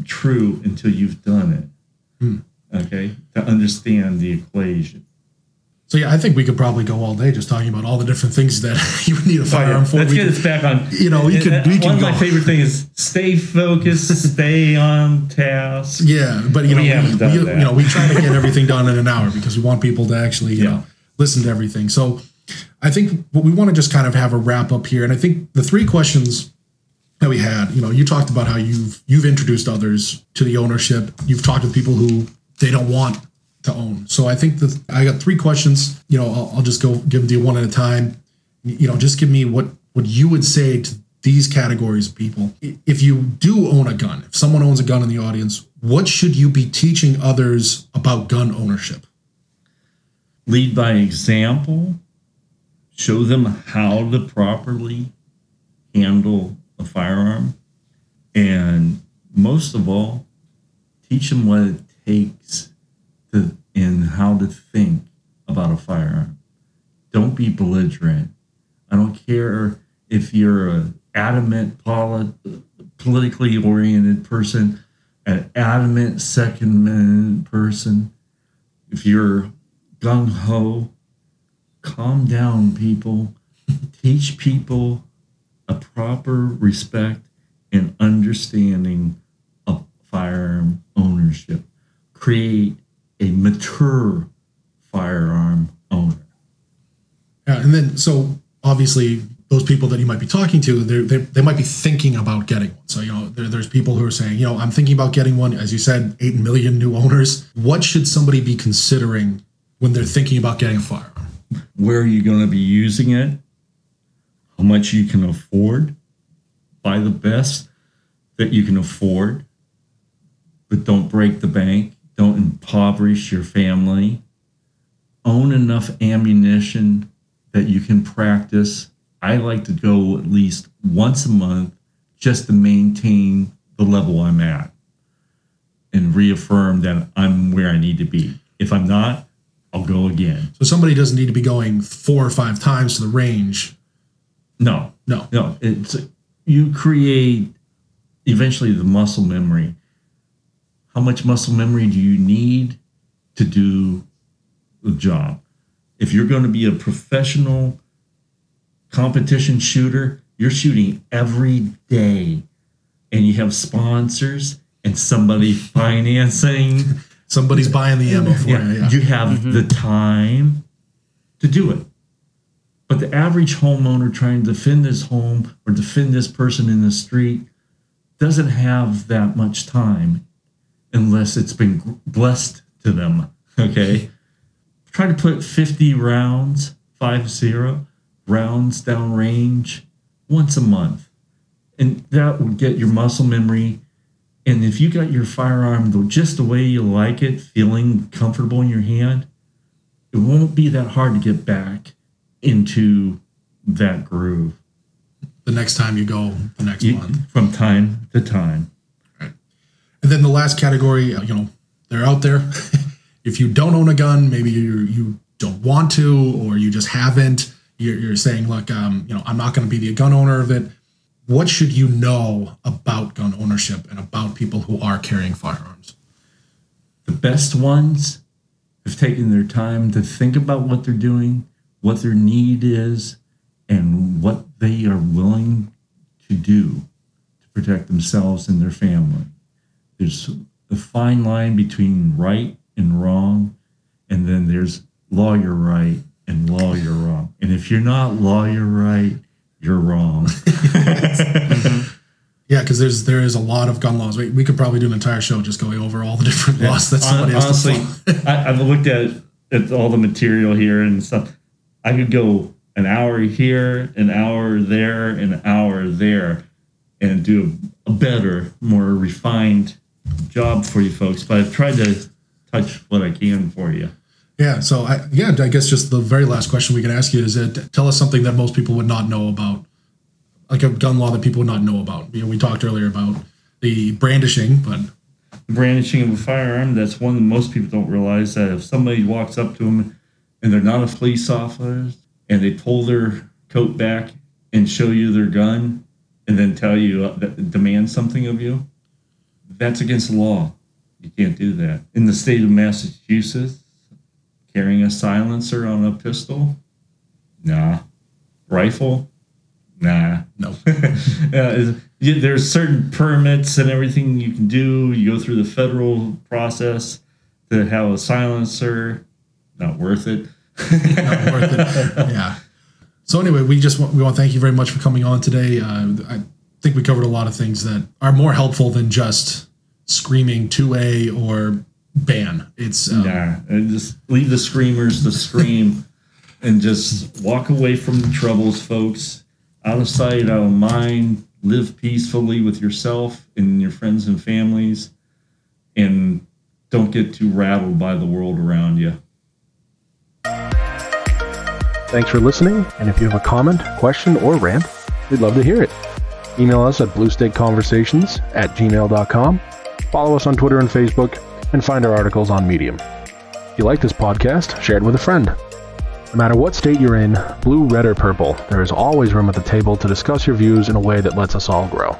true until you've done it. Hmm. Okay, to understand the equation. So yeah, I think we could probably go all day just talking about all the different things that *laughs* you would need a oh, firearm for. Let's We get could- us back on. you know, we could- uh, we one could of my favorite things is stay focused, *laughs* stay on task. yeah, but you know, We we, haven't done we- that. you know, we try to get everything done in an hour because we want people to actually, you Yeah. know, listen to everything. So I think what we want to just kind of have a wrap up here, and I think the three questions that we had, you know, you talked about how you've you've introduced others to the ownership. You've talked with people who they don't want to own. So I think that I got three questions. You know, I'll, I'll just go give them to you one at a time. You know, just give me what what you would say to these categories of people. If you do own a gun, if someone owns a gun in the audience, what should you be teaching others about gun ownership? Lead by example. Show them how to properly handle a firearm, and most of all, teach them what it takes to and how to think about a firearm. Don't be belligerent. I don't care if you're an adamant poli- politically oriented person, an adamant Second Amendment person. If you're gung ho, calm down, people. Teach people a proper respect and understanding of firearm ownership. Create a mature firearm owner. Uh, and then, so obviously, those people that you might be talking to, they're, they they might be thinking about getting one. So, you know, there, there's people who are saying, you know, I'm thinking about getting one. As you said, 8 million new owners. What should somebody be considering when they're thinking about getting a firearm? where are you going to be using it, how much you can afford, buy the best that you can afford, but don't break the bank, don't impoverish your family, own enough ammunition that you can practice. I like to go at least once a month just to maintain the level I'm at and reaffirm that I'm where I need to be. If I'm not, I'll go again. So somebody doesn't need to be going four or five times to the range. No, No. no. It's you create eventually the muscle memory. How much muscle memory do you need to do the job? If you're going to be a professional competition shooter, you're shooting every day and you have sponsors and somebody financing. Somebody's *laughs* buying the ammo for Yeah, you. Yeah. you have mm-hmm. the time to do it. But the average homeowner trying to defend his home or defend this person in the street doesn't have that much time unless it's been blessed to them. *laughs* Okay. Try to put 50 rounds, five zero rounds down range once a month. And that would get your muscle memory. And if you got your firearm just the way you like it, feeling comfortable in your hand, it won't be that hard to get back into that groove the next time you go, the next You- month. from time to time. And then the last category, uh, you know, they're out there. *laughs* if you don't own a gun, maybe you you don't want to, or you just haven't. You're, you're saying, look, um, you know, I'm not going to be the gun owner of it. What should you know about gun ownership and about people who are carrying firearms? The best ones have taken their time to think about what they're doing, what their need is, and what they are willing to do to protect themselves and their family. There's a fine line between right and wrong, and then there's lawyer right and lawyer wrong. And if you're not lawyer right, you're wrong. *laughs* Yeah, because there's there is a lot of gun laws. We, we could probably do an entire show just going over all the different laws that somebody has honestly, to follow. I, I've looked at at all the material here and stuff. I could go an hour here, an hour there, an hour there, and do a, a better, more refined job for you folks. But I've tried to touch what I can for you. Yeah. So I, yeah, I guess just the very last question we can ask you is that tell us something that most people would not know about, like a gun law that people would not know about. You know, we talked earlier about the brandishing, but The brandishing of a firearm, that's one that most people don't realize that if somebody walks up to them and they're not a police officer and they pull their coat back and show you their gun and then tell you, uh, that, demand something of you, that's against the law. You can't do that. In the state of Massachusetts, carrying a silencer on a pistol, nah. Rifle, nah. no. *laughs* Uh, there's certain permits and everything you can do. You go through the federal process to have a silencer. Not worth it. *laughs* not worth it. Yeah. So anyway, we just want, we want to thank you very much for coming on today. Uh, I think we covered a lot of things that are more helpful than just screaming 2A or ban. It's um, Nah, and just leave the screamers to scream, *laughs* and just walk away from the troubles, folks. Out of sight, out of mind. Live peacefully with yourself and your friends and families, and don't get too rattled by the world around you. Thanks for listening, and if you have a comment, question, or rant, we'd love to hear it. Email us at bluestateconversations at gmail.com, follow us on Twitter and Facebook, and find our articles on Medium. If you like this podcast, share it with a friend. No matter what state you're in, blue, red, or purple, there is always room at the table to discuss your views in a way that lets us all grow.